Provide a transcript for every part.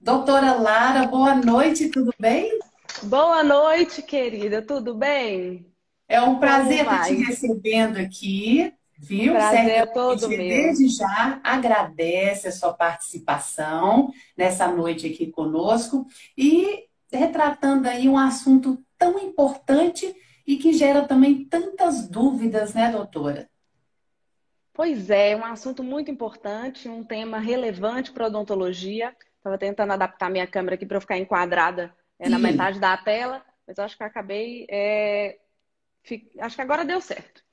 Doutora Lara, boa noite, tudo bem? Boa noite, querida, tudo bem? É um prazer estar te recebendo aqui, viu? Prazer é todo meu. Desde já agradece a sua participação nessa noite aqui conosco e retratando aí um assunto tão importante e que gera também tantas dúvidas, né, doutora? Pois é, um assunto muito importante, um tema relevante para a odontologia. Estava tentando adaptar minha câmera aqui para eu ficar enquadrada é, na metade da tela, mas acho que acabei. É... Acho que agora deu certo.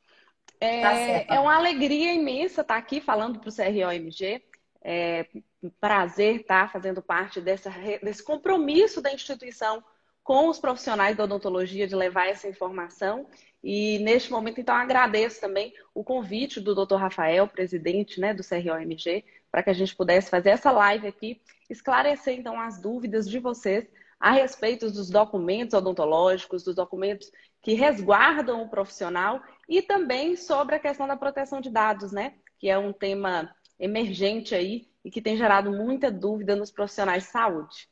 É, tá certo. é uma alegria imensa estar aqui falando para o CROMG. É um prazer estar fazendo parte dessa, desse compromisso da instituição com os profissionais da odontologia de levar essa informação. E neste momento, então, agradeço também o convite do Dr. Rafael, presidente né, do CROMG, para que a gente pudesse fazer essa live aqui, esclarecer então as dúvidas de vocês a respeito dos documentos odontológicos, dos documentos que resguardam o profissional e também sobre a questão da proteção de dados, né? Que é um tema emergente aí e que tem gerado muita dúvida nos profissionais de saúde.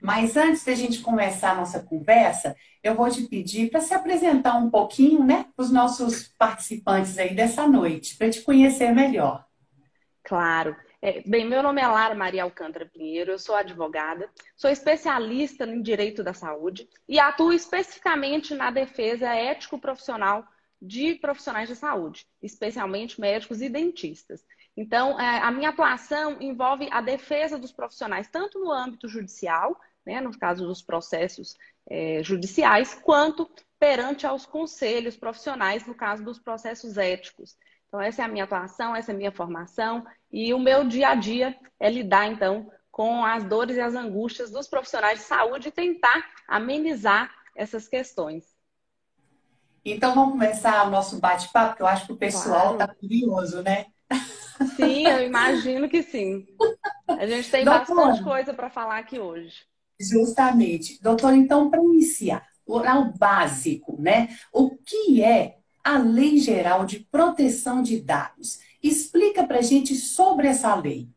Mas antes da gente começar a nossa conversa, eu vou te pedir para se apresentar um pouquinho, né, para os nossos participantes aí dessa noite, para te conhecer melhor. Claro. É, bem, meu nome é Lara Maria Alcântara Pinheiro, eu sou advogada, sou especialista em direito da saúde e atuo especificamente na defesa ético-profissional de profissionais de saúde, especialmente médicos e dentistas. Então, é, a minha atuação envolve a defesa dos profissionais, tanto no âmbito judicial, né, no caso dos processos é, judiciais, quanto perante aos conselhos profissionais, no caso dos processos éticos. Então, essa é a minha atuação, essa é a minha formação, e o meu dia a dia é lidar, então, com as dores e as angústias dos profissionais de saúde e tentar amenizar essas questões. Então, vamos começar o nosso bate-papo, que eu acho que o pessoal está claro. curioso, né? Sim, eu imagino que sim. A gente tem Doutor, bastante coisa para falar aqui hoje. Justamente. Doutor, então, para iniciar, o básico, né? O que é a Lei Geral de Proteção de Dados? Explica para a gente sobre essa lei.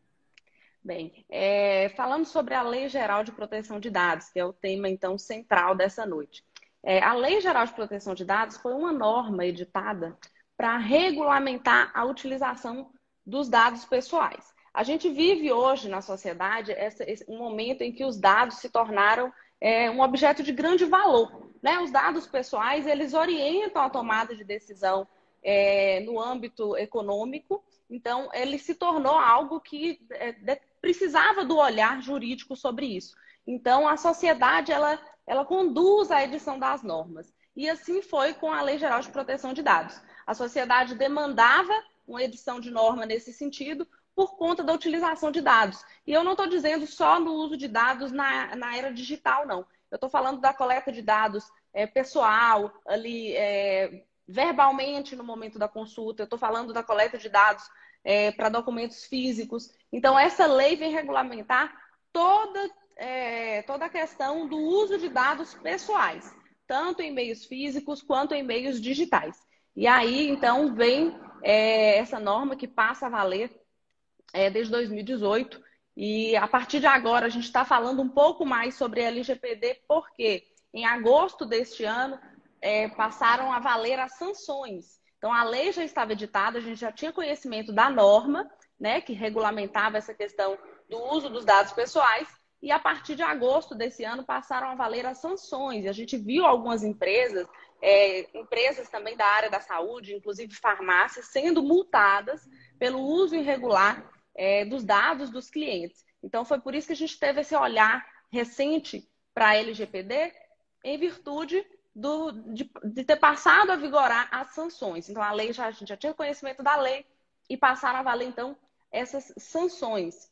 Bem, é, falando sobre a Lei Geral de Proteção de Dados, que é o tema, então, central dessa noite. É, a Lei Geral de Proteção de Dados foi uma norma editada para regulamentar a utilização dos dados pessoais. A gente vive hoje na sociedade essa, esse, um momento em que os dados se tornaram é, um objeto de grande valor. Né? Os dados pessoais eles orientam a tomada de decisão é, no âmbito econômico, então ele se tornou algo que é, precisava do olhar jurídico sobre isso. Então a sociedade ela, ela conduz a edição das normas. E assim foi com a Lei Geral de Proteção de Dados. A sociedade demandava uma edição de norma nesse sentido por conta da utilização de dados. E eu não estou dizendo só no uso de dados na, na era digital, não. Eu estou falando da coleta de dados é, pessoal, ali, é, verbalmente no momento da consulta. Eu estou falando da coleta de dados é, para documentos físicos. Então, essa lei vem regulamentar toda, é, toda a questão do uso de dados pessoais, tanto em meios físicos quanto em meios digitais. E aí, então, vem é, essa norma que passa a valer é, desde 2018. E a partir de agora, a gente está falando um pouco mais sobre LGPD, porque em agosto deste ano é, passaram a valer as sanções. Então, a lei já estava editada, a gente já tinha conhecimento da norma, né, que regulamentava essa questão do uso dos dados pessoais, e a partir de agosto desse ano passaram a valer as sanções. E a gente viu algumas empresas é, empresas também da área da saúde, inclusive farmácias, sendo multadas pelo uso irregular é, dos dados dos clientes. Então, foi por isso que a gente teve esse olhar recente para a LGPD, em virtude do, de, de, ter passado a vigorar as sanções. Então, a lei já, a gente já tinha conhecimento da lei e passaram a valer, então, essas sanções.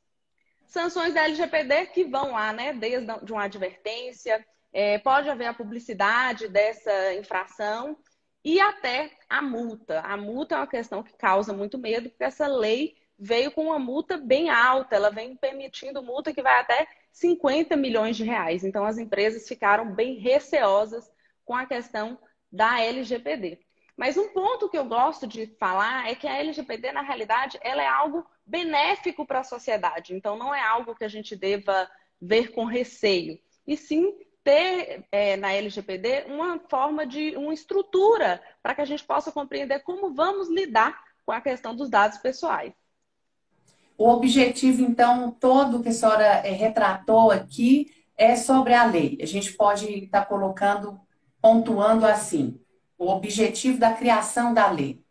Sanções da LGPD que vão lá, né, desde de uma advertência, é, pode haver a publicidade dessa infração e até a multa. A multa é uma questão que causa muito medo, porque essa lei veio com uma multa bem alta, ela vem permitindo multa que vai até 50 milhões de reais. Então, as empresas ficaram bem receosas com a questão da LGPD. Mas um ponto que eu gosto de falar é que a LGPD, na realidade, ela é algo benéfico para a sociedade. Então, não é algo que a gente deva ver com receio. E sim ter é, na LGPD uma forma de uma estrutura para que a gente possa compreender como vamos lidar com a questão dos dados pessoais. O objetivo, então, todo que a senhora é, retratou aqui é sobre a lei. A gente pode estar tá colocando, pontuando assim, o objetivo da criação da lei.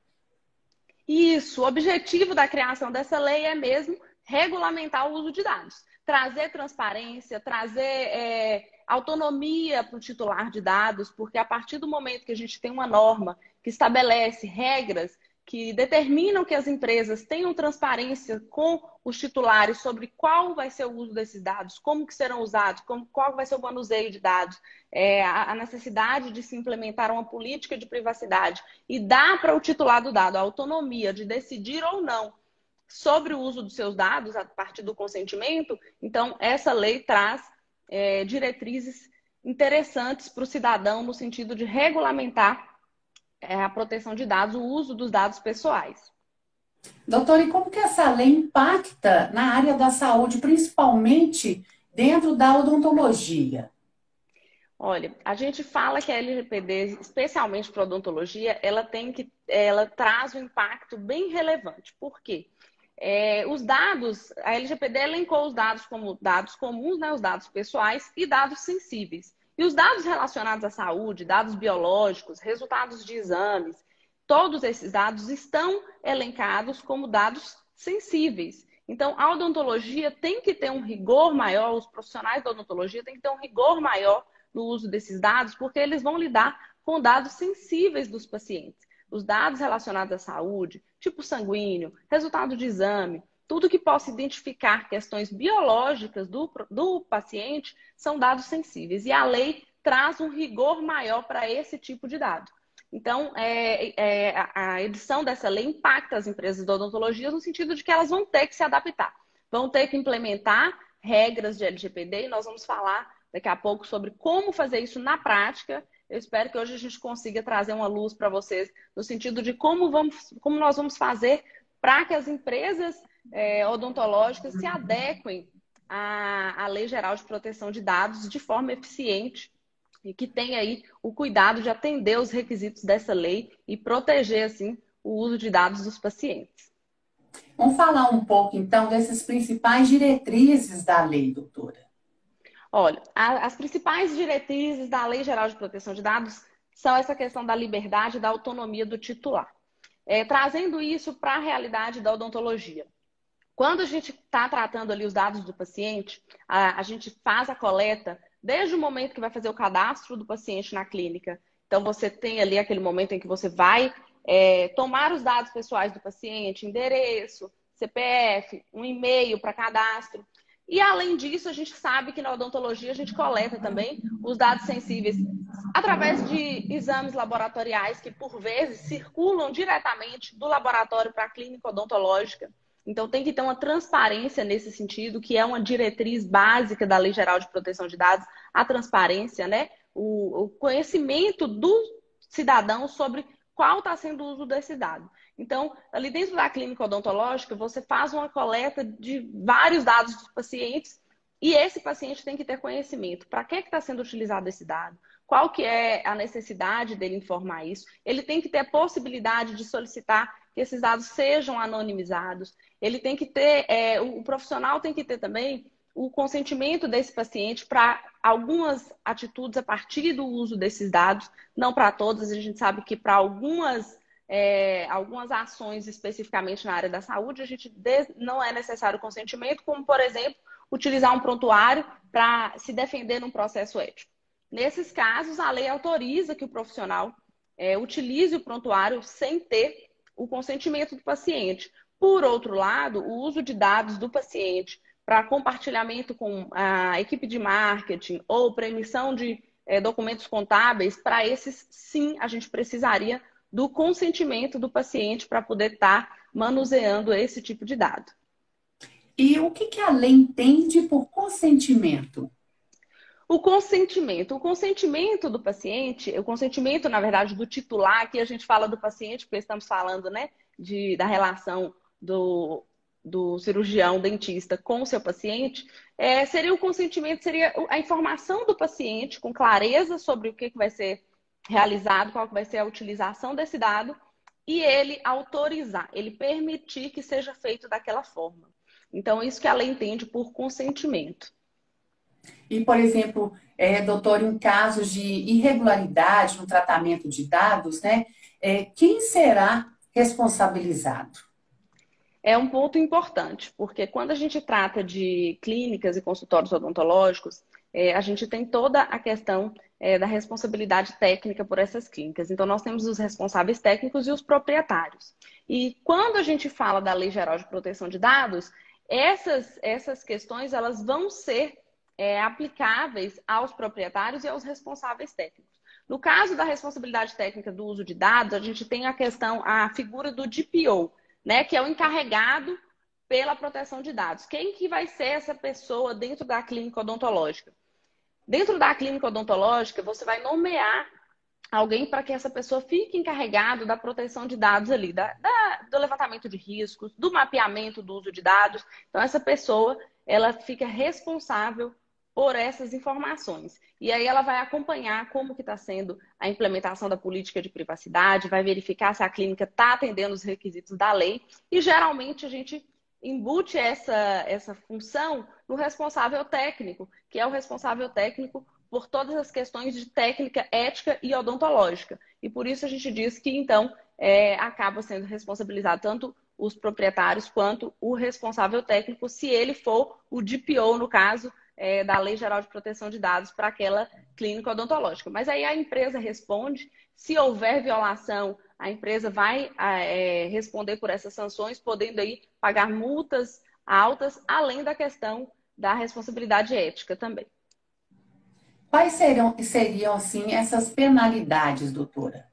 Isso, o objetivo da criação dessa lei é mesmo regulamentar o uso de dados, trazer transparência, trazer é, autonomia para o titular de dados, porque a partir do momento que a gente tem uma norma que estabelece regras que determinam que as empresas tenham transparência com os titulares sobre qual vai ser o uso desses dados, como que serão usados, como, qual vai ser o manuseio de dados, é, a, necessidade de se implementar uma política de privacidade e dar para o titular do dado a autonomia de decidir ou não sobre o uso dos seus dados a partir do consentimento, então essa lei traz é, diretrizes interessantes para o cidadão no sentido de regulamentar a proteção de dados, o uso dos dados pessoais. Doutor, e como que essa lei impacta na área da saúde, principalmente dentro da odontologia? Olha, a gente fala que a LGPD, especialmente para odontologia, ela tem que, ela traz um impacto bem relevante. Por quê? É, os dados, a LGPD elencou os dados como dados comuns, né, os dados pessoais e dados sensíveis. E os dados relacionados à saúde, dados biológicos, resultados de exames, todos esses dados estão elencados como dados sensíveis. Então, a odontologia tem que ter um rigor maior, os profissionais da odontologia têm que ter um rigor maior no uso desses dados, porque eles vão lidar com dados sensíveis dos pacientes. Os dados relacionados à saúde, tipo sanguíneo, resultado de exame, tudo que possa identificar questões biológicas do, do paciente são dados sensíveis. E a lei traz um rigor maior para esse tipo de dado. Então, é, é, a edição dessa lei impacta as empresas de odontologia no sentido de que elas vão ter que se adaptar, vão ter que implementar regras de LGPD e nós vamos falar daqui a pouco sobre como fazer isso na prática. Eu espero que hoje a gente consiga trazer uma luz para vocês no sentido de como, vamos, como nós vamos fazer para que as empresas é, odontológicas se adequem à, à Lei Geral de Proteção de Dados de forma eficiente e que tenha aí o cuidado de atender os requisitos dessa lei e proteger, assim, o uso de dados dos pacientes. Vamos falar um pouco, então, dessas principais diretrizes da lei, doutora. Olha, as principais diretrizes da Lei Geral de Proteção de Dados são essa questão da liberdade e da autonomia do titular. É, trazendo isso para a realidade da odontologia. Quando a gente está tratando ali os dados do paciente, a, a gente faz a coleta desde o momento que vai fazer o cadastro do paciente na clínica. Então, você tem ali aquele momento em que você vai é, tomar os dados pessoais do paciente, endereço, CPF, um e-mail para cadastro. E além disso, a gente sabe que na odontologia a gente coleta também os dados sensíveis através de exames laboratoriais que por vezes circulam diretamente do laboratório para a clínica odontológica. Então, tem que ter uma transparência nesse sentido, que é uma diretriz básica da Lei Geral de Proteção de Dados, a transparência, né? O, o conhecimento do cidadão sobre qual está sendo o uso desse dado. Então, ali dentro da clínica odontológica, você faz uma coleta de vários dados dos pacientes e esse paciente tem que ter conhecimento. Para que está sendo utilizado esse dado? Qual que é a necessidade dele informar isso? Ele tem que ter a possibilidade de solicitar que esses dados sejam anonimizados. Ele tem que ter, é, o profissional tem que ter também o consentimento desse paciente para algumas atitudes a partir do uso desses dados, não para todas. A gente sabe que para algumas, é, algumas ações especificamente na área da saúde, a gente não é necessário consentimento, como, por exemplo, utilizar um prontuário para se defender num processo ético. Nesses casos, a lei autoriza que o profissional é, utilize o prontuário sem ter o consentimento do paciente. Por outro lado, o uso de dados do paciente para compartilhamento com a equipe de marketing ou para emissão de é, documentos contábeis, para esses sim a gente precisaria do consentimento do paciente para poder estar tá manuseando esse tipo de dado. E o que, que a lei entende por consentimento? O consentimento. O consentimento do paciente, o consentimento, na verdade, do titular, aqui a gente fala do paciente, porque estamos falando né, de, da relação do, do cirurgião dentista com o seu paciente, é, seria o consentimento, seria a informação do paciente com clareza sobre o que, que vai ser realizado, qual que vai ser a utilização desse dado, e ele autorizar, ele permitir que seja feito daquela forma. Então, isso que a lei entende por consentimento. E, por exemplo, é, doutor, em casos de irregularidade no tratamento de dados, né, é, quem será responsabilizado? É um ponto importante, porque quando a gente trata de clínicas e consultórios odontológicos, é, a gente tem toda a questão é, da responsabilidade técnica por essas clínicas. Então, nós temos os responsáveis técnicos e os proprietários. E quando a gente fala da Lei Geral de Proteção de Dados, essas, essas questões elas vão ser é, aplicáveis aos proprietários e aos responsáveis técnicos. No caso da responsabilidade técnica do uso de dados, a gente tem a questão, a figura do DPO, né, que é o encarregado pela proteção de dados. Quem que vai ser essa pessoa dentro da clínica odontológica? Dentro da clínica odontológica, você vai nomear alguém para que essa pessoa fique encarregado da proteção de dados ali, da, da, do levantamento de riscos, do mapeamento do uso de dados. Então, essa pessoa, ela fica responsável por essas informações. E aí ela vai acompanhar como que está sendo a implementação da política de privacidade, vai verificar se a clínica está atendendo os requisitos da lei. E geralmente a gente embute essa, essa função no responsável técnico, que é o responsável técnico por todas as questões de técnica, ética e odontológica. E por isso a gente diz que, então, é, acaba sendo responsabilizado tanto os proprietários quanto o responsável técnico, se ele for o DPO, no caso, é, da Lei Geral de Proteção de Dados para aquela clínica odontológica. Mas aí a empresa responde, se houver violação, a empresa vai é, responder por essas sanções, podendo aí pagar multas altas, além da questão da responsabilidade ética também. Quais seriam, seriam assim, essas penalidades, doutora,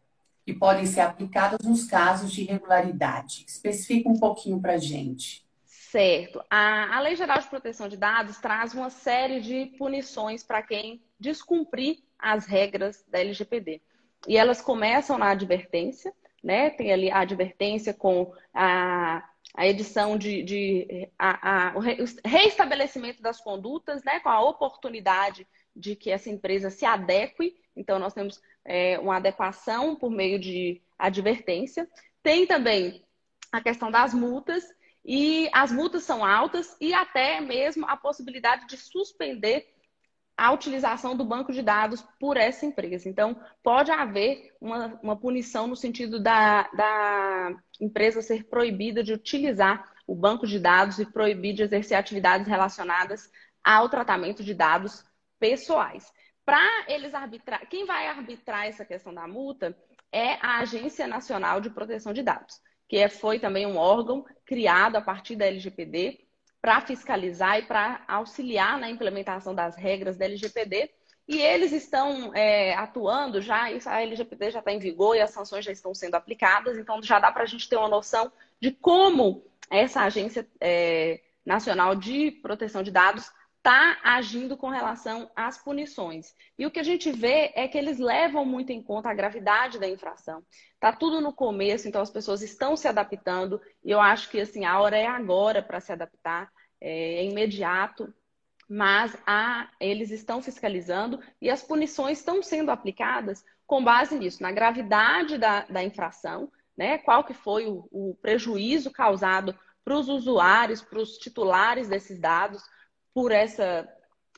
que podem ser aplicadas nos casos de irregularidade? Especifica um pouquinho para a gente. Certo. A, a Lei Geral de Proteção de Dados traz uma série de punições para quem descumprir as regras da LGPD. E elas começam na advertência, né? Tem ali a advertência com a, a edição de, de a, a, o reestabelecimento das condutas, né? Com a oportunidade de que essa empresa se adeque. Então, nós temos é, uma adequação por meio de advertência. Tem também a questão das multas e as multas são altas e até mesmo a possibilidade de suspender a utilização do banco de dados por essa empresa. Então, pode haver uma, uma punição no sentido da, da empresa ser proibida de utilizar o banco de dados e proibir de exercer atividades relacionadas ao tratamento de dados pessoais. Para eles arbitrar, quem vai arbitrar essa questão da multa é a Agência Nacional de Proteção de Dados que é, foi também um órgão criado a partir da LGPD para fiscalizar e para auxiliar na implementação das regras da LGPD. E eles estão é, atuando já, a LGPD já está em vigor e as sanções já estão sendo aplicadas, então já dá para a gente ter uma noção de como essa Agência é, Nacional de Proteção de Dados está agindo com relação às punições. E o que a gente vê é que eles levam muito em conta a gravidade da infração. Está tudo no começo, então as pessoas estão se adaptando, e eu acho que assim, a hora é agora para se adaptar, é, é imediato, mas a, eles estão fiscalizando e as punições estão sendo aplicadas com base nisso, na gravidade da, da infração, né? Qual que foi o, o prejuízo causado para os usuários, para os titulares desses dados, por essa,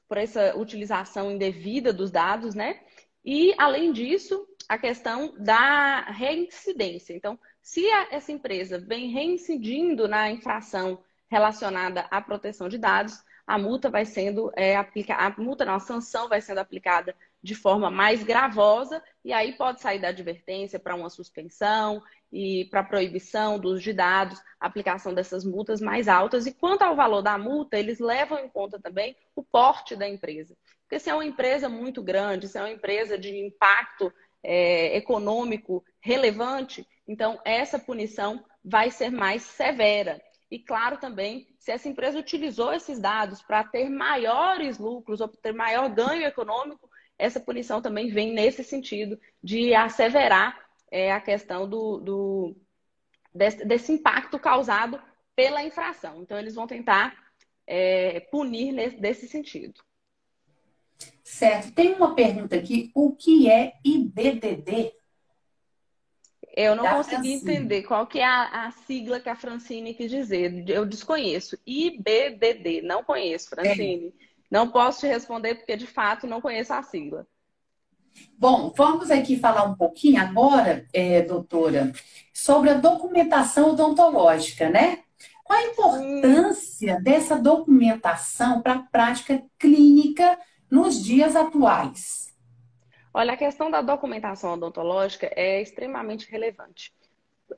por essa utilização indevida dos dados, né? E, além disso, a questão da reincidência. Então, se a, essa empresa vem reincidindo na infração relacionada à proteção de dados, a multa vai sendo é, aplicada, a multa não, a sanção vai sendo aplicada de forma mais gravosa, e aí pode sair da advertência para uma suspensão e para proibição do uso de dados, aplicação dessas multas mais altas. E quanto ao valor da multa, eles levam em conta também o porte da empresa. Porque se é uma empresa muito grande, se é uma empresa de impacto é, econômico relevante, então essa punição vai ser mais severa. e, claro, também se essa empresa utilizou esses dados para ter maiores lucros ou ter maior ganho econômico, essa punição também vem nesse sentido de asseverar é, a questão do, do desse, desse, impacto causado pela infração. Então, eles vão tentar é, punir nesse, desse sentido. Certo. Tem uma pergunta aqui: o que é IBDD? Eu não consegui Francine. entender qual que é a, a, sigla que a Francine quis dizer. Eu desconheço. IBDD, não conheço, Francine. É. Não posso te responder porque, de fato, não conheço a sigla. Bom, vamos aqui falar um pouquinho agora, é, doutora, sobre a documentação odontológica, né? Qual a importância dessa documentação para a prática clínica nos dias atuais? Olha, a questão da documentação odontológica é extremamente relevante.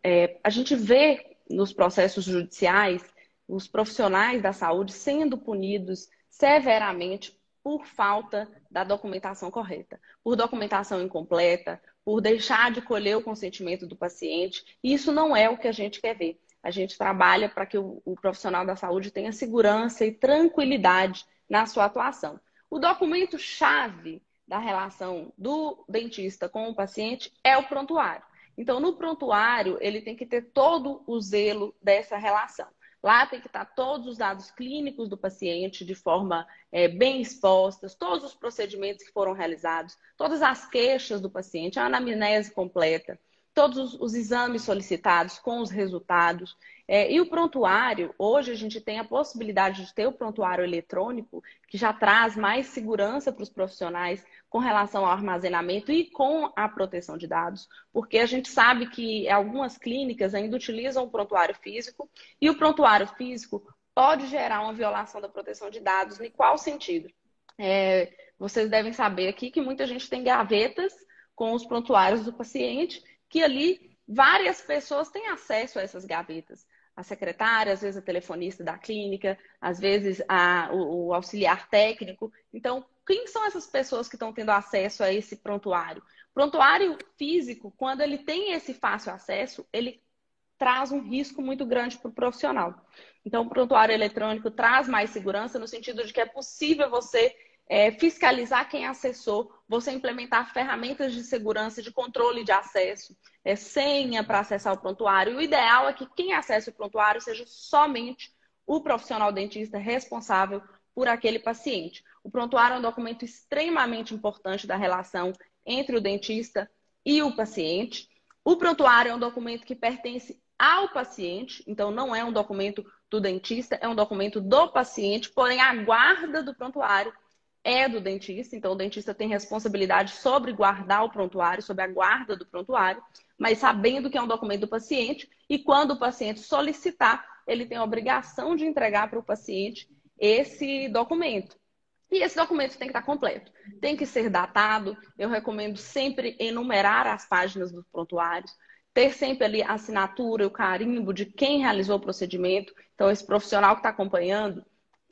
É, a gente vê nos processos judiciais os profissionais da saúde sendo punidos severamente por falta da documentação correta, por documentação incompleta, por deixar de colher o consentimento do paciente. Isso não é o que a gente quer ver. A gente trabalha para que o, o profissional da saúde tenha segurança e tranquilidade na sua atuação. O documento-chave da relação do dentista com o paciente é o prontuário. Então, no prontuário, ele tem que ter todo o zelo dessa relação. Lá tem que estar todos os dados clínicos do paciente de forma é, bem expostas, todos os procedimentos que foram realizados, todas as queixas do paciente, a anamnese completa, todos os, exames solicitados com os resultados. É, e o prontuário, hoje a gente tem a possibilidade de ter o prontuário eletrônico, que já traz mais segurança para os profissionais com relação ao armazenamento e com a proteção de dados, porque a gente sabe que algumas clínicas ainda utilizam o prontuário físico e o prontuário físico pode gerar uma violação da proteção de dados. Em qual sentido? É, vocês devem saber aqui que muita gente tem gavetas com os prontuários do paciente que ali várias pessoas têm acesso a essas gavetas. A secretária, às vezes a telefonista da clínica, às vezes a, o, o auxiliar técnico. Então, quem são essas pessoas que estão tendo acesso a esse prontuário? Prontuário físico, quando ele tem esse fácil acesso, ele traz um risco muito grande para o profissional. Então, o prontuário eletrônico traz mais segurança no sentido de que é possível você é, fiscalizar quem acessou, você implementar ferramentas de segurança, de controle de acesso, é, senha para acessar o prontuário. O ideal é que quem acesse o prontuário seja somente o profissional dentista responsável por aquele paciente. O prontuário é um documento extremamente importante da relação entre o dentista e o paciente. O prontuário é um documento que pertence ao paciente, então não é um documento do dentista, é um documento do paciente, porém a guarda do prontuário é do dentista, então o dentista tem responsabilidade sobre guardar o prontuário, sobre a guarda do prontuário, mas sabendo que é um documento do paciente e quando o paciente solicitar, ele tem a obrigação de entregar para o paciente esse documento. E esse documento tem que estar completo, tem que ser datado. Eu recomendo sempre enumerar as páginas dos prontuários, ter sempre ali a assinatura, o carimbo de quem realizou o procedimento. Então, esse profissional que está acompanhando,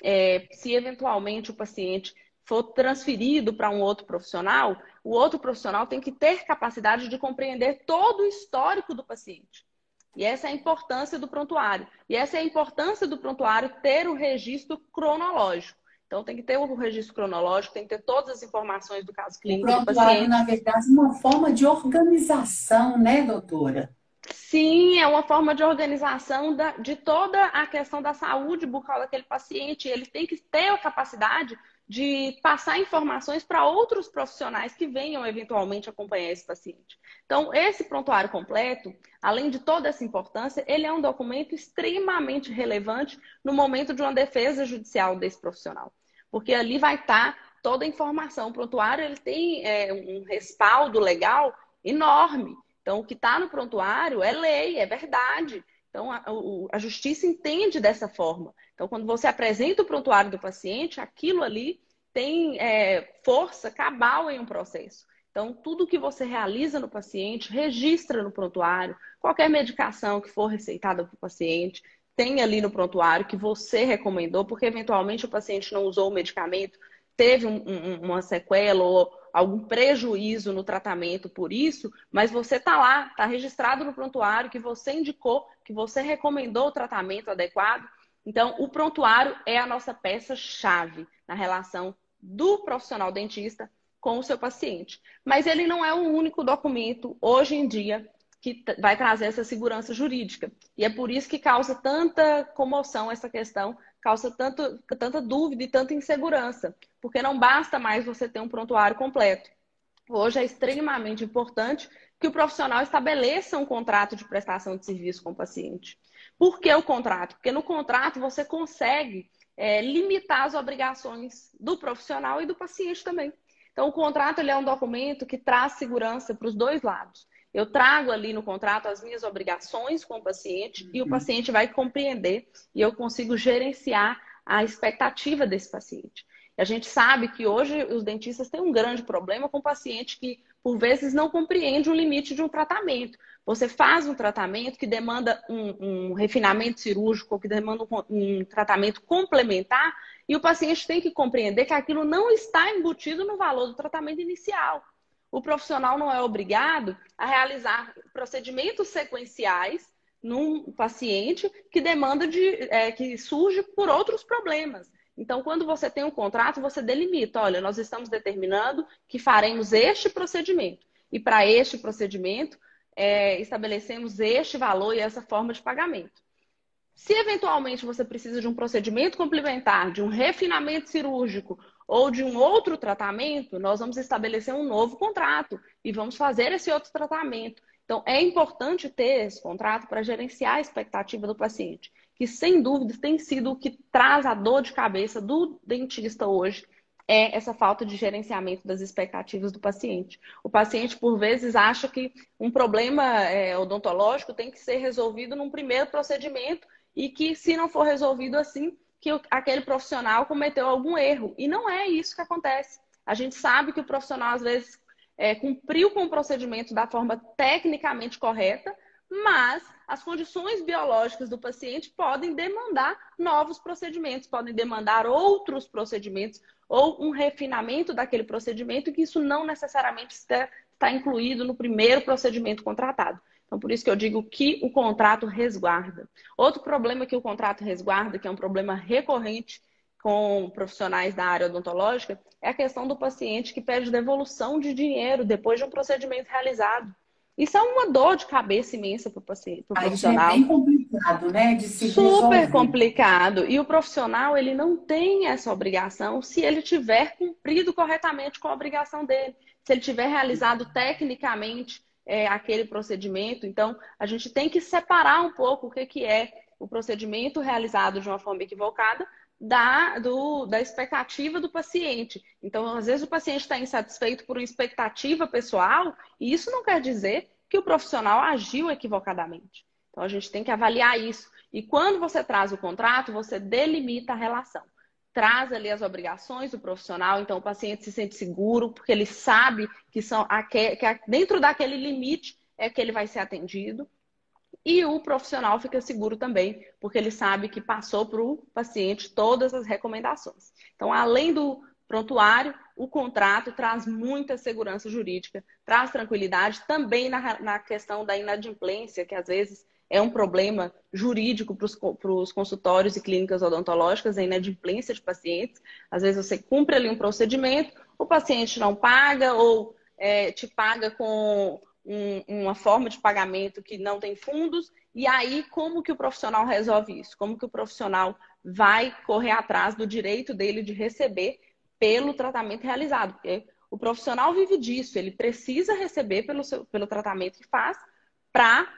é, se eventualmente o paciente for transferido para um outro profissional, o outro profissional tem que ter capacidade de compreender todo o histórico do paciente. E essa é a importância do prontuário. E essa é a importância do prontuário ter o registro cronológico. Então, tem que ter o registro cronológico, tem que ter todas as informações do caso clínico o prontuário, na verdade, é uma forma de organização, né, doutora? Sim, é uma forma de organização da, de toda a questão da saúde bucal daquele paciente. Ele tem que ter a capacidade de passar informações para outros profissionais que venham eventualmente acompanhar esse paciente. Então, esse prontuário completo, além de toda essa importância, ele é um documento extremamente relevante no momento de uma defesa judicial desse profissional, porque ali vai estar toda a informação. O prontuário ele tem é, um respaldo legal enorme. Então, o que está no prontuário é lei, é verdade. Então, a, a, justiça entende dessa forma. Então, quando você apresenta o prontuário do paciente, aquilo ali tem é, força cabal em um processo. Então, tudo que você realiza no paciente, registra no prontuário, qualquer medicação que for receitada para o paciente, tem ali no prontuário que você recomendou, porque eventualmente o paciente não usou o medicamento, teve um, um, uma sequela ou algum prejuízo no tratamento por isso, mas você está lá, está registrado no prontuário que você indicou, que você recomendou o tratamento adequado. Então, o prontuário é a nossa peça-chave na relação do profissional dentista com o seu paciente. Mas ele não é o único documento hoje em dia que vai trazer essa segurança jurídica. E é por isso que causa tanta comoção essa questão, causa tanto, tanta dúvida e tanta insegurança, porque não basta mais você ter um prontuário completo. Hoje é extremamente importante que o profissional estabeleça um contrato de prestação de serviço com o paciente. Por que o contrato? Porque no contrato você consegue é, limitar as obrigações do profissional e do paciente também. Então, o contrato ele é um documento que traz segurança para os dois lados. Eu trago ali no contrato as minhas obrigações com o paciente uhum. e o uhum. paciente vai compreender e eu consigo gerenciar a expectativa desse paciente. E a gente sabe que hoje os dentistas têm um grande problema com o paciente que, por vezes, não compreende o limite de um tratamento. Você faz um tratamento que demanda um, um refinamento cirúrgico, que demanda um, um tratamento complementar, e o paciente tem que compreender que aquilo não está embutido no valor do tratamento inicial o profissional não é obrigado a realizar procedimentos sequenciais num paciente que demanda de é, que surge por outros problemas. Então, quando você tem um contrato, você delimita, olha, nós estamos determinando que faremos este procedimento. E para este procedimento, é, estabelecemos este valor e essa forma de pagamento. Se eventualmente você precisa de um procedimento complementar, de um refinamento cirúrgico ou de um outro tratamento, nós vamos estabelecer um novo contrato e vamos fazer esse outro tratamento. Então, é importante ter esse contrato para gerenciar a expectativa do paciente, que sem dúvida tem sido o que traz a dor de cabeça do dentista hoje, é essa falta de gerenciamento das expectativas do paciente. O paciente, por vezes, acha que um problema é, odontológico tem que ser resolvido num primeiro procedimento e que, se não for resolvido assim, que aquele profissional cometeu algum erro. E não é isso que acontece. A gente sabe que o profissional, às vezes, é, cumpriu com o procedimento da forma tecnicamente correta, mas as condições biológicas do paciente podem demandar novos procedimentos, podem demandar outros procedimentos ou um refinamento daquele procedimento, que isso não necessariamente está, está incluído no primeiro procedimento contratado. Então, por isso que eu digo que o contrato resguarda. Outro problema que o contrato resguarda, que é um problema recorrente com profissionais da área odontológica, é a questão do paciente que pede devolução de dinheiro depois de um procedimento realizado. Isso é uma dor de cabeça imensa para o paciente, para o profissional. É bem complicado, né? De se Super resolver. complicado. E o profissional, ele não tem essa obrigação se ele tiver cumprido corretamente com a obrigação dele. Se ele tiver realizado tecnicamente é, aquele procedimento. Então, a gente tem que separar um pouco o que, que é o procedimento realizado de uma forma equivocada da, do, da expectativa do paciente. Então, às vezes o paciente está insatisfeito por uma expectativa pessoal, e isso não quer dizer que o profissional agiu equivocadamente. Então, a gente tem que avaliar isso. E quando você traz o contrato, você delimita a relação traz ali as obrigações do profissional, então o paciente se sente seguro, porque ele sabe que são que dentro daquele limite é que ele vai ser atendido. E o profissional fica seguro também, porque ele sabe que passou para o paciente todas as recomendações. Então, além do prontuário, o contrato traz muita segurança jurídica, traz tranquilidade também na, na questão da inadimplência, que às vezes é um problema jurídico para os consultórios e clínicas odontológicas, a inadimplência de pacientes. Às vezes você cumpre ali um procedimento, o paciente não paga ou é, te paga com um, uma forma de pagamento que não tem fundos. E aí, como que o profissional resolve isso? Como que o profissional vai correr atrás do direito dele de receber pelo tratamento realizado? Porque o profissional vive disso, ele precisa receber pelo, seu, pelo tratamento que faz para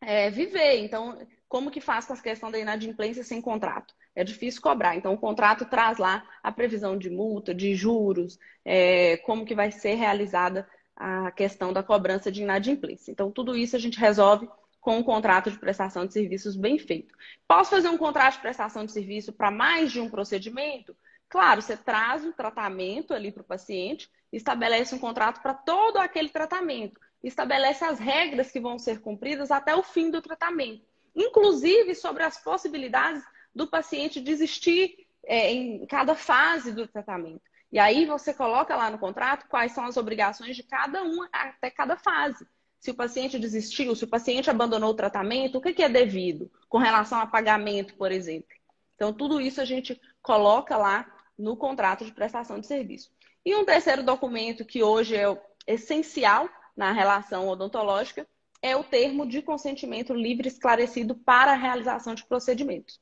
é, viver. Então, como que faz com a questão da inadimplência sem contrato? É difícil cobrar. Então, o contrato traz lá a previsão de multa, de juros, é, como que vai ser realizada a questão da cobrança de inadimplência. Então, tudo isso a gente resolve com um contrato de prestação de serviços bem feito. Posso fazer um contrato de prestação de serviço para mais de um procedimento? Claro, você traz um tratamento ali para o paciente, estabelece um contrato para todo aquele tratamento estabelece as regras que vão ser cumpridas até o fim do tratamento, inclusive sobre as possibilidades do paciente desistir é, em cada fase do tratamento. E aí você coloca lá no contrato quais são as obrigações de cada um até cada fase. Se o paciente desistiu, se o paciente abandonou o tratamento, o que é devido com relação a pagamento, por exemplo. Então, tudo isso a gente coloca lá no contrato de prestação de serviço. E um terceiro documento que hoje é essencial na relação odontológica é o termo de consentimento livre esclarecido para a realização de procedimentos.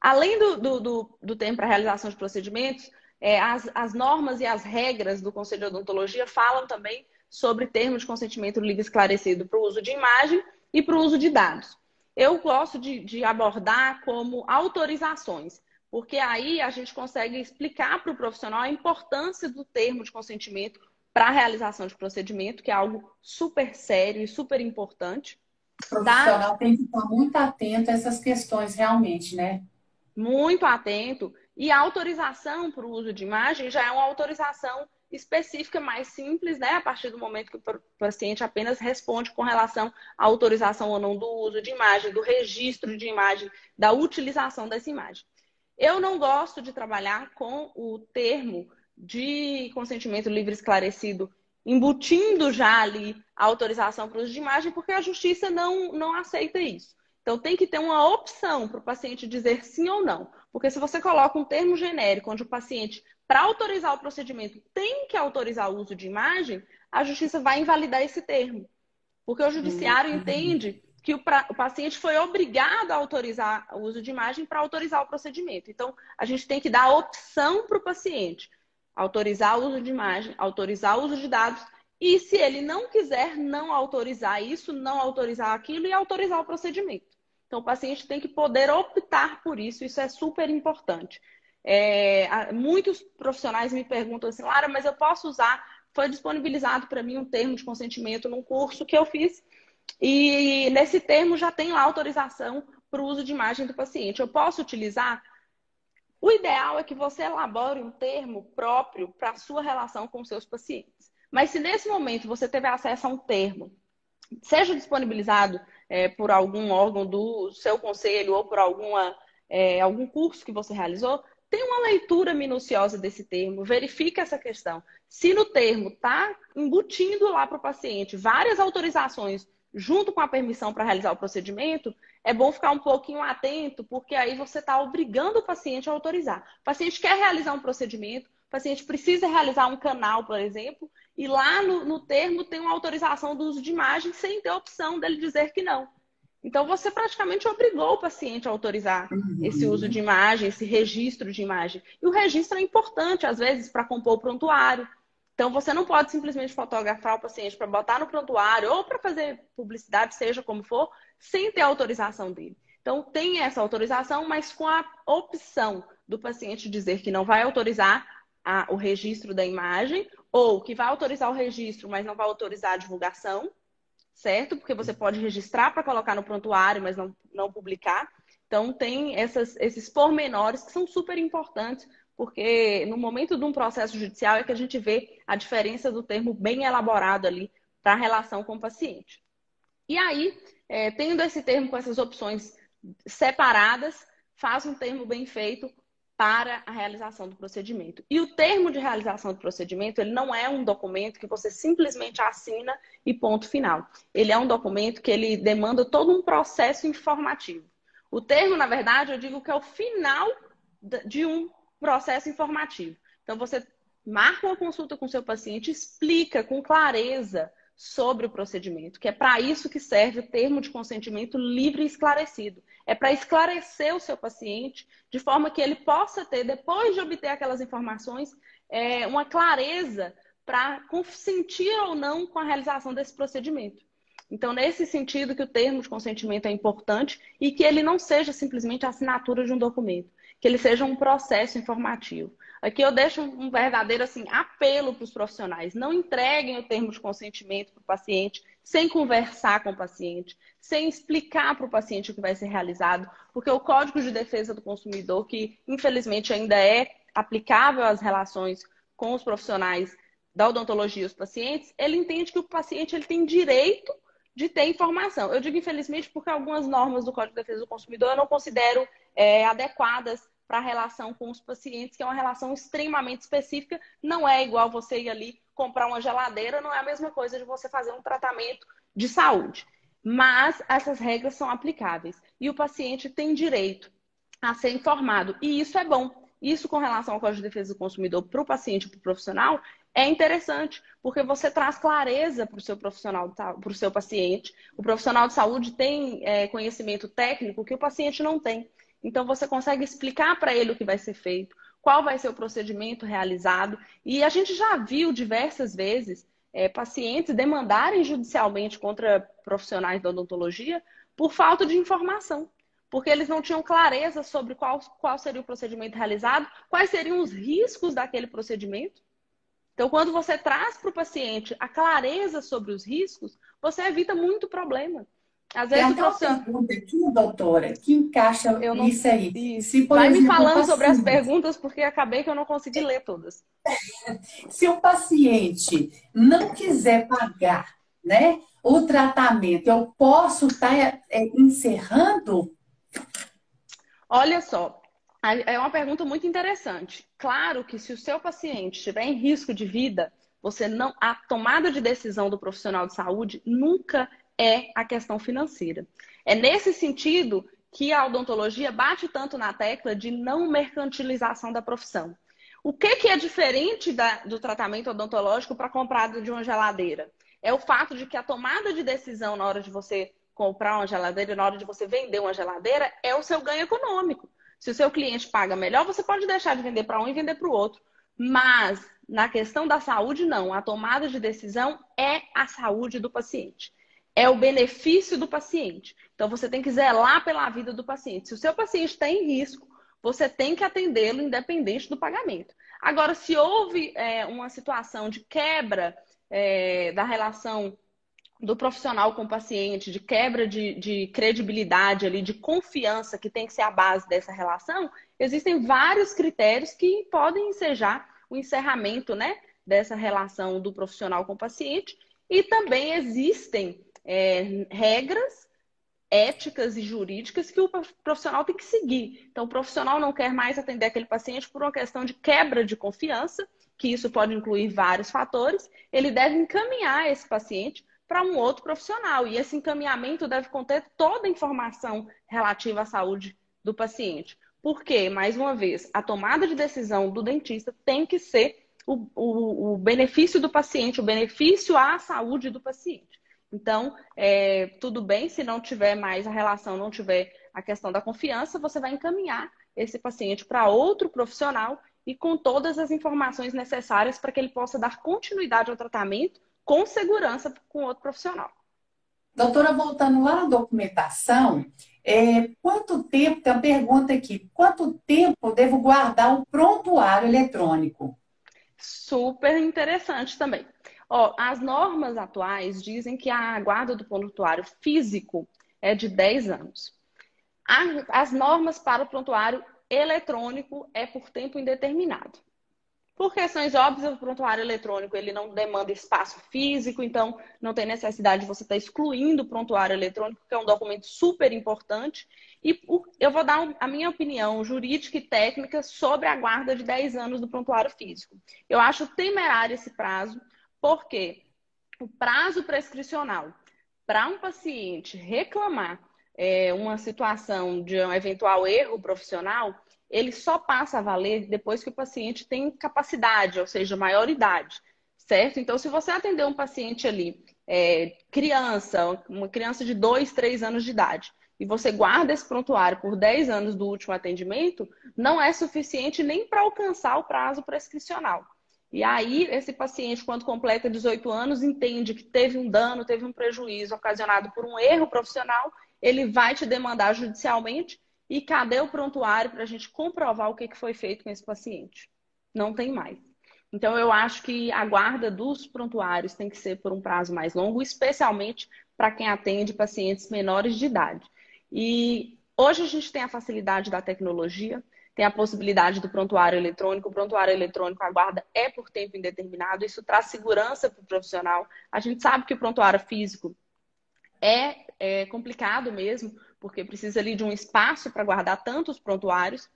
Além do, do, do, do termo para a realização de procedimentos, é, as, as normas e as regras do Conselho de Odontologia falam também sobre termo de consentimento livre esclarecido para o uso de imagem e para o uso de dados. Eu gosto de, de abordar como autorizações, porque aí a gente consegue explicar para o profissional a importância do termo de consentimento para a realização de procedimento, que é algo super sério e super importante. O profissional tá? tem que estar muito atento a essas questões, realmente, né? Muito atento. E a autorização para o uso de imagem já é uma autorização específica mais simples, né? A partir do momento que o paciente apenas responde com relação à autorização ou não do uso de imagem, do registro de imagem, da utilização dessa imagem. Eu não gosto de trabalhar com o termo de consentimento livre esclarecido embutindo já ali a autorização para o uso de imagem, porque a justiça não, não aceita isso. Então, tem que ter uma opção para o paciente dizer sim ou não. Porque se você coloca um termo genérico onde o paciente para autorizar o procedimento, tem que autorizar o uso de imagem, a justiça vai invalidar esse termo. Porque o judiciário uhum. entende que o, pra, o, paciente foi obrigado a autorizar o uso de imagem para autorizar o procedimento. Então, a gente tem que dar a opção para o paciente autorizar o uso de imagem, autorizar o uso de dados, e se ele não quiser não autorizar isso, não autorizar aquilo e autorizar o procedimento. Então, o paciente tem que poder optar por isso, isso é super importante. É, muitos profissionais me perguntam assim, Lara, mas eu posso usar? Foi disponibilizado para mim um termo de consentimento num curso que eu fiz, e nesse termo já tem lá autorização para o uso de imagem do paciente. Eu posso utilizar? O ideal é que você elabore um termo próprio para a sua relação com seus pacientes. Mas se nesse momento você teve acesso a um termo, seja disponibilizado é, por algum órgão do seu conselho ou por alguma, é, algum curso que você realizou, tem uma leitura minuciosa desse termo, verifique essa questão. Se no termo está embutindo lá para o paciente várias autorizações junto com a permissão para realizar o procedimento, é bom ficar um pouquinho atento, porque aí você está obrigando o paciente a autorizar. O paciente quer realizar um procedimento, o paciente precisa realizar um canal, por exemplo, e lá no, no termo tem uma autorização do uso de imagem sem ter a opção dele dizer que não. Então, você praticamente obrigou o paciente a autorizar uhum. esse uso de imagem, esse registro de imagem. E o registro é importante, às vezes, para compor o prontuário. Então, você não pode simplesmente fotografar o paciente para botar no prontuário ou para fazer publicidade, seja como for, sem ter autorização dele. Então, tem essa autorização, mas com a opção do paciente dizer que não vai autorizar a, o registro da imagem, ou que vai autorizar o registro, mas não vai autorizar a divulgação, certo? Porque você pode registrar para colocar no prontuário, mas não, não publicar. Então, tem essas, esses pormenores que são super importantes, porque no momento de um processo judicial é que a gente vê a diferença do termo bem elaborado ali para a relação com o paciente. E aí, é, tendo esse termo com essas opções separadas, faz um termo bem feito para a realização do procedimento. E o termo de realização do procedimento, ele não é um documento que você simplesmente assina e ponto final. Ele é um documento que ele demanda todo um processo informativo. O termo, na verdade, eu digo que é o final de um processo informativo. Então, você marca uma consulta com seu paciente, explica com clareza sobre o procedimento, que é para isso que serve o termo de consentimento livre e esclarecido. É para esclarecer o seu paciente de forma que ele possa ter, depois de obter aquelas informações, é, uma clareza para consentir ou não com a realização desse procedimento. Então, nesse sentido que o termo de consentimento é importante e que ele não seja simplesmente a assinatura de um documento, que ele seja um processo informativo. Aqui eu deixo um verdadeiro assim, apelo para os profissionais. Não entreguem o termo de consentimento para o paciente sem conversar com o paciente, sem explicar para o paciente o que vai ser realizado, porque o Código de Defesa do Consumidor, que infelizmente ainda é aplicável às relações com os profissionais da odontologia e os pacientes, ele entende que o paciente ele tem direito de ter informação. Eu digo infelizmente porque algumas normas do Código de Defesa do Consumidor eu não considero é, adequadas para a relação com os pacientes, que é uma relação extremamente específica, não é igual você ir ali comprar uma geladeira, não é a mesma coisa de você fazer um tratamento de saúde. Mas essas regras são aplicáveis e o paciente tem direito a ser informado, e isso é bom. Isso com relação ao Código de Defesa do Consumidor para o paciente e para o profissional é interessante, porque você traz clareza para o seu profissional, para o seu paciente. O profissional de saúde tem é, conhecimento técnico que o paciente não tem. Então você consegue explicar para ele o que vai ser feito, qual vai ser o procedimento realizado. E a gente já viu diversas vezes é, pacientes demandarem judicialmente contra profissionais da odontologia por falta de informação porque eles não tinham clareza sobre qual, qual seria o procedimento realizado, quais seriam os riscos daquele procedimento. Então, quando você traz para o paciente a clareza sobre os riscos, você evita muito problema. Às vezes, Tem até uma pergunta aqui, doutora, que encaixa eu não... isso aí. Se, Vai exemplo, me falando sobre as perguntas, porque acabei que eu não consegui ler todas. Se o paciente não quiser pagar né, o tratamento, eu posso estar tá, é, encerrando Olha só, é uma pergunta muito interessante. Claro que se o seu paciente estiver em risco de vida, você não a tomada de decisão do profissional de saúde nunca é a questão financeira. É nesse sentido que a odontologia bate tanto na tecla de não mercantilização da profissão. O que, que é diferente da, do tratamento odontológico para comprado de uma geladeira? É o fato de que a tomada de decisão na hora de você comprar uma geladeira, na hora de você vender uma geladeira, é o seu ganho econômico. Se o seu cliente paga melhor, você pode deixar de vender para um e vender para o outro. Mas na questão da saúde, não. A tomada de decisão é a saúde do paciente. É o benefício do paciente. Então você tem que zelar pela vida do paciente. Se o seu paciente está em risco, você tem que atendê-lo independente do pagamento. Agora, se houve é, uma situação de quebra é, da relação do profissional com o paciente, de quebra de, de, credibilidade ali, de confiança, que tem que ser a base dessa relação, existem vários critérios que podem ensejar o encerramento né, dessa relação do profissional com o paciente. E também existem é, regras éticas e jurídicas que o profissional tem que seguir. Então, o profissional não quer mais atender aquele paciente por uma questão de quebra de confiança, que isso pode incluir vários fatores, ele deve encaminhar esse paciente para um outro profissional. E esse encaminhamento deve conter toda a informação relativa à saúde do paciente. Porque, mais uma vez, a tomada de decisão do dentista tem que ser o, o, o benefício do paciente, o benefício à saúde do paciente. Então, é, tudo bem se não tiver mais a relação, não tiver a questão da confiança, você vai encaminhar esse paciente para outro profissional e com todas as informações necessárias para que ele possa dar continuidade ao tratamento com segurança com outro profissional. Doutora, voltando lá na documentação, é, quanto tempo, tem uma pergunta aqui, quanto tempo devo guardar o prontuário eletrônico? Super interessante também. Ó, as normas atuais dizem que a guarda do prontuário físico é de 10 anos. As normas para o prontuário eletrônico é por tempo indeterminado. Por questões óbvias, o prontuário eletrônico ele não demanda espaço físico, então não tem necessidade de você estar excluindo o prontuário eletrônico, que é um documento super importante. E eu vou dar a minha opinião jurídica e técnica sobre a guarda de 10 anos do prontuário físico. Eu acho temerário esse prazo, porque o prazo prescricional para um paciente reclamar é, uma situação de um eventual erro profissional ele só passa a valer depois que o paciente tem capacidade, ou seja, maior idade, certo? Então, se você atender um paciente ali, é, criança, uma criança de 2, 3 anos de idade, e você guarda esse prontuário por 10 anos do último atendimento, não é suficiente nem para alcançar o prazo prescricional. E aí, esse paciente, quando completa 18 anos, entende que teve um dano, teve um prejuízo ocasionado por um erro profissional, ele vai te demandar judicialmente e cadê o prontuário para a gente comprovar o que foi feito com esse paciente? Não tem mais. Então, eu acho que a guarda dos prontuários tem que ser por um prazo mais longo, especialmente para quem atende pacientes menores de idade. E hoje a gente tem a facilidade da tecnologia, tem a possibilidade do prontuário eletrônico. O prontuário eletrônico, a guarda é por tempo indeterminado, isso traz segurança para o profissional. A gente sabe que o prontuário físico é, é complicado mesmo, porque precisa ali de um espaço para guardar tantos prontuários.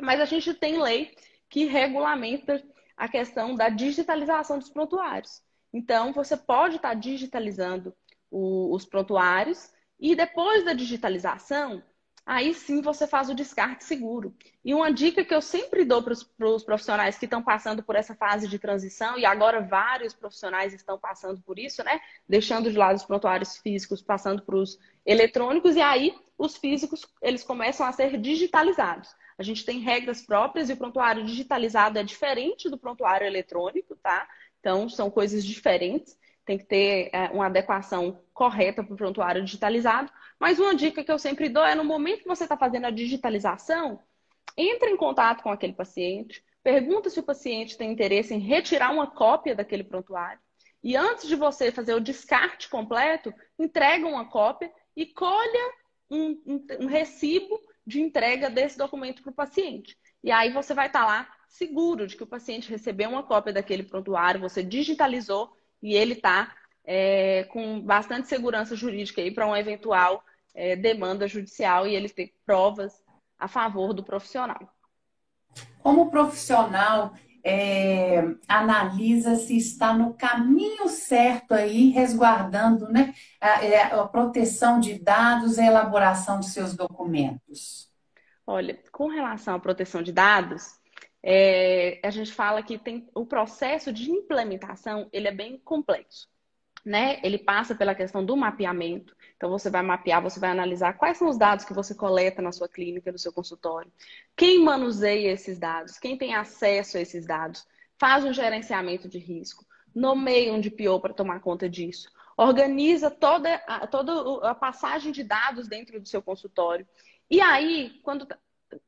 Mas a gente tem lei que regulamenta a questão da digitalização dos prontuários. Então, você pode estar digitalizando o, os prontuários e depois da digitalização, aí sim você faz o descarte seguro. E uma dica que eu sempre dou para os profissionais que estão passando por essa fase de transição, e agora vários profissionais estão passando por isso, né? Deixando de lado os prontuários físicos, passando para os eletrônicos, e aí os físicos eles começam a ser digitalizados. A gente tem regras próprias e o prontuário digitalizado é diferente do prontuário eletrônico, tá? Então, são coisas diferentes tem que ter é, uma adequação correta para o prontuário digitalizado. Mas uma dica que eu sempre dou é no momento que você está fazendo a digitalização, entre em contato com aquele paciente, pergunta se o paciente tem interesse em retirar uma cópia daquele prontuário. E antes de você fazer o descarte completo, entrega uma cópia e colha um, um, um recibo de entrega desse documento para o paciente. E aí você vai estar tá lá seguro de que o paciente recebeu uma cópia daquele prontuário, você digitalizou e ele está é, com bastante segurança jurídica para uma eventual é, demanda judicial e ele ter provas a favor do profissional. Como o profissional é, analisa se está no caminho certo aí, resguardando né, a, é, a proteção de dados e a elaboração de seus documentos? Olha, com relação à proteção de dados, é, a gente fala que tem o processo de implementação ele é bem complexo. Né? Ele passa pela questão do mapeamento. Então, você vai mapear, você vai analisar quais são os dados que você coleta na sua clínica, no seu consultório. Quem manuseia esses dados? Quem tem acesso a esses dados? Faz um gerenciamento de risco. Nomeia um DPO para tomar conta disso. Organiza toda a, toda a passagem de dados dentro do seu consultório. E aí, quando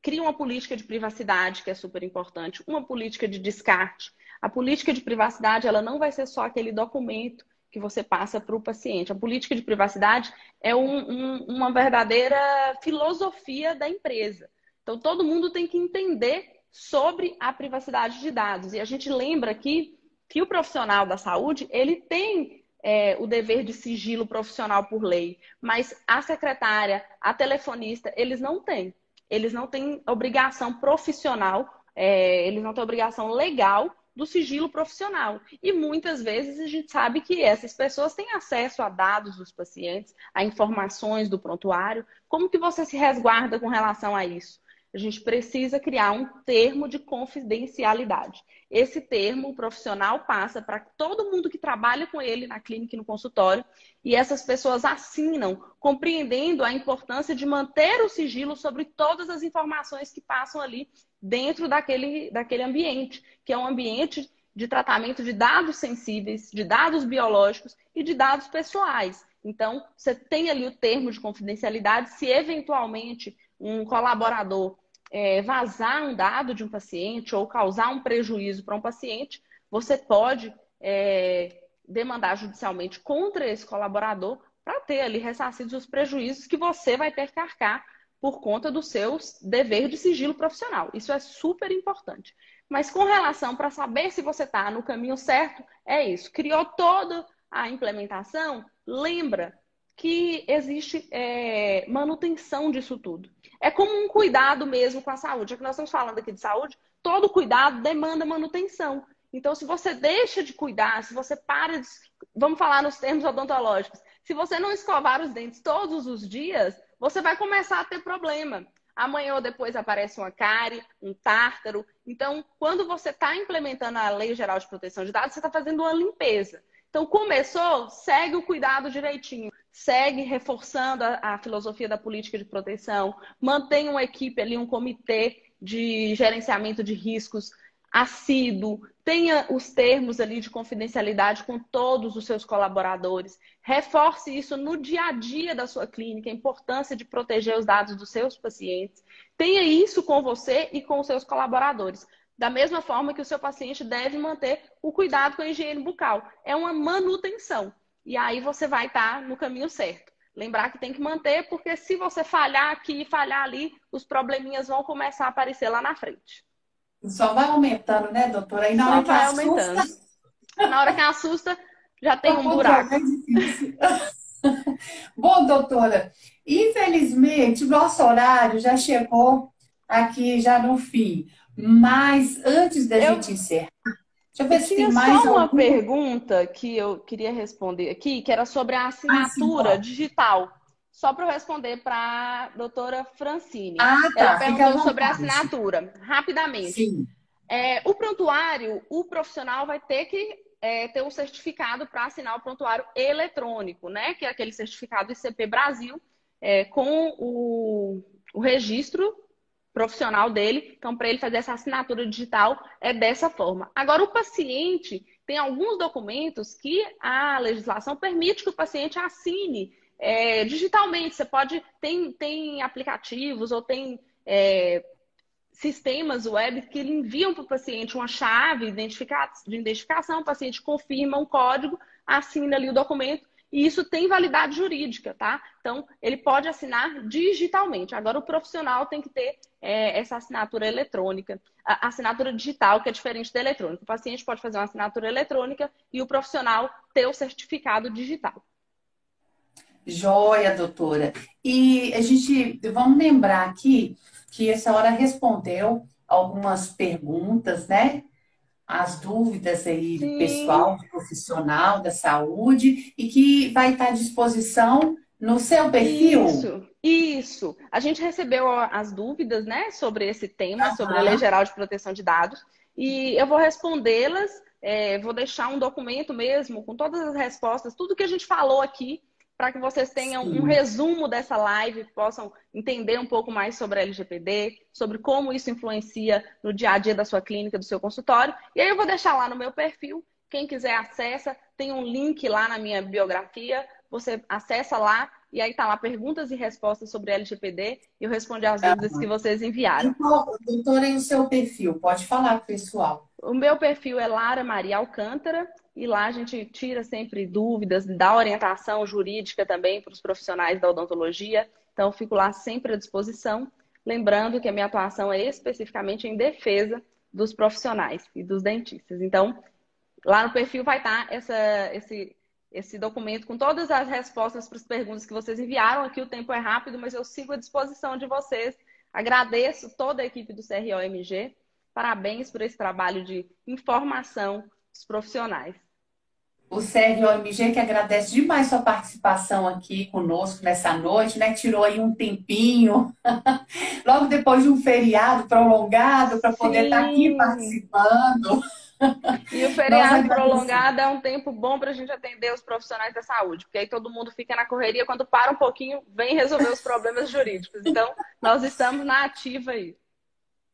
cria uma política de privacidade, que é super importante, uma política de descarte. A política de privacidade, ela não vai ser só aquele documento que você passa para o paciente. A política de privacidade é um, um, uma verdadeira filosofia da empresa. Então, todo mundo tem que entender sobre a privacidade de dados. E a gente lembra aqui que o profissional da saúde, ele tem é, o dever de sigilo profissional por lei, mas a secretária, a telefonista, eles não têm eles não têm obrigação profissional, é, eles não têm obrigação legal do sigilo profissional. E muitas vezes a gente sabe que essas pessoas têm acesso a dados dos pacientes, a informações do prontuário. Como que você se resguarda com relação a isso? A gente precisa criar um termo de confidencialidade. Esse termo o profissional passa para todo mundo que trabalha com ele na clínica e no consultório, e essas pessoas assinam, compreendendo a importância de manter o sigilo sobre todas as informações que passam ali dentro daquele, daquele ambiente, que é um ambiente de tratamento de dados sensíveis, de dados biológicos e de dados pessoais. Então, você tem ali o termo de confidencialidade, se eventualmente um colaborador é, vazar um dado de um paciente ou causar um prejuízo para um paciente, você pode é, demandar judicialmente contra esse colaborador para ter ali ressarcidos os prejuízos que você vai ter que arcar por conta dos seus deveres de sigilo profissional. Isso é super importante. Mas com relação para saber se você está no caminho certo, é isso. Criou toda a implementação, lembra que existe é, manutenção disso tudo. É como um cuidado mesmo com a saúde. Já que nós estamos falando aqui de saúde, todo cuidado demanda manutenção. Então, se você deixa de cuidar, se você para de. Vamos falar nos termos odontológicos. Se você não escovar os dentes todos os dias, você vai começar a ter problema. Amanhã ou depois aparece uma cárie, um tártaro. Então, quando você está implementando a Lei Geral de Proteção de Dados, você está fazendo uma limpeza. Então, começou, segue o cuidado direitinho, segue reforçando a, a, filosofia da política de proteção, mantém uma equipe ali, um comitê de gerenciamento de riscos assíduo, tenha os termos ali de confidencialidade com todos os seus colaboradores, reforce isso no dia a dia da sua clínica, a importância de proteger os dados dos seus pacientes, tenha isso com você e com os seus colaboradores. Da mesma forma que o seu paciente deve manter o cuidado com a higiene bucal. É uma manutenção. E aí você vai estar tá no caminho certo. Lembrar que tem que manter, porque se você falhar aqui e falhar ali, os probleminhas vão começar a aparecer lá na frente. Só vai aumentando, né, doutora? Aí na Só hora que assusta... aumentando. Na hora que assusta, já tem um buraco. Bom, doutora, infelizmente, nosso horário já chegou aqui já no fim. Mas antes da eu... gente encerrar, deixa eu ver eu se tem mais só uma pergunta que eu queria responder aqui, que era sobre a assinatura ah, sim, digital. Só para eu responder para a doutora Francine. Ah, tá. Ela perguntou sobre a assinatura. Rapidamente. Sim. É, o prontuário, o profissional vai ter que é, ter um certificado para assinar o prontuário eletrônico, né? Que é aquele certificado ICP Brasil, é, com o, o registro profissional dele. Então, para ele fazer essa assinatura digital, é dessa forma. Agora, o paciente tem alguns documentos que a legislação permite que o paciente assine é, digitalmente. Você pode. Tem, tem aplicativos ou tem é, sistemas web que enviam para o paciente uma chave de identificação, o paciente confirma um código, assina ali o documento e isso tem validade jurídica, tá? Então, ele pode assinar digitalmente. Agora, o profissional tem que ter é, essa assinatura eletrônica, a assinatura digital, que é diferente da eletrônica. O paciente pode fazer uma assinatura eletrônica e o profissional ter o certificado digital. Joia, doutora. E a gente, vamos lembrar aqui que a senhora respondeu algumas perguntas, né? As dúvidas aí do pessoal, do profissional da saúde, e que vai estar à disposição no seu perfil. Isso, isso. A gente recebeu as dúvidas, né, sobre esse tema, uhum. sobre a Lei Geral de Proteção de Dados, e eu vou respondê-las. É, vou deixar um documento mesmo com todas as respostas, tudo que a gente falou aqui para que vocês tenham Sim. um resumo dessa live, possam entender um pouco mais sobre a LGPD, sobre como isso influencia no dia a dia da sua clínica, do seu consultório. E aí eu vou deixar lá no meu perfil, quem quiser acessa, tem um link lá na minha biografia, você acessa lá e aí tá lá perguntas e respostas sobre LGPD e eu respondi as dúvidas que vocês enviaram. Então, doutora, e o seu perfil? Pode falar, pessoal. O meu perfil é Lara Maria Alcântara e lá a gente tira sempre dúvidas, dá orientação jurídica também para os profissionais da odontologia. Então, fico lá sempre à disposição. Lembrando que a minha atuação é especificamente em defesa dos profissionais e dos dentistas. Então, lá no perfil vai estar essa, esse, esse documento com todas as respostas para as perguntas que vocês enviaram. Aqui o tempo é rápido, mas eu sigo à disposição de vocês. Agradeço toda a equipe do CROMG. Parabéns por esse trabalho de informação dos profissionais. O Sérgio OMG que agradece demais sua participação aqui conosco nessa noite, né? Tirou aí um tempinho, logo depois de um feriado prolongado, para poder estar tá aqui participando. E o feriado prolongado é um tempo bom para a gente atender os profissionais da saúde, porque aí todo mundo fica na correria, quando para um pouquinho, vem resolver os problemas jurídicos. Então, nós estamos na ativa aí.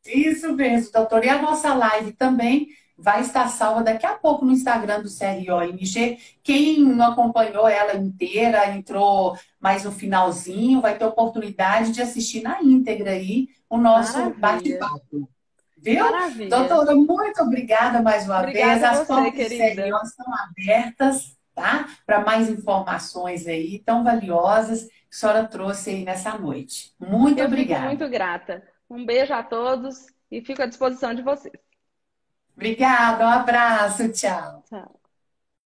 Isso mesmo, doutor. E a nossa live também vai estar salva daqui a pouco no Instagram do CROMG. Quem não acompanhou ela inteira, entrou mais no finalzinho, vai ter oportunidade de assistir na íntegra aí o nosso bate-papo. Viu? Maravilha. Doutora, muito obrigada mais uma obrigada vez. As portas do estão abertas, tá? Para mais informações aí tão valiosas que a senhora trouxe aí nessa noite. Muito Eu obrigada. muito grata. Um beijo a todos e fico à disposição de vocês. Obrigada, um abraço, tchau. Tchau.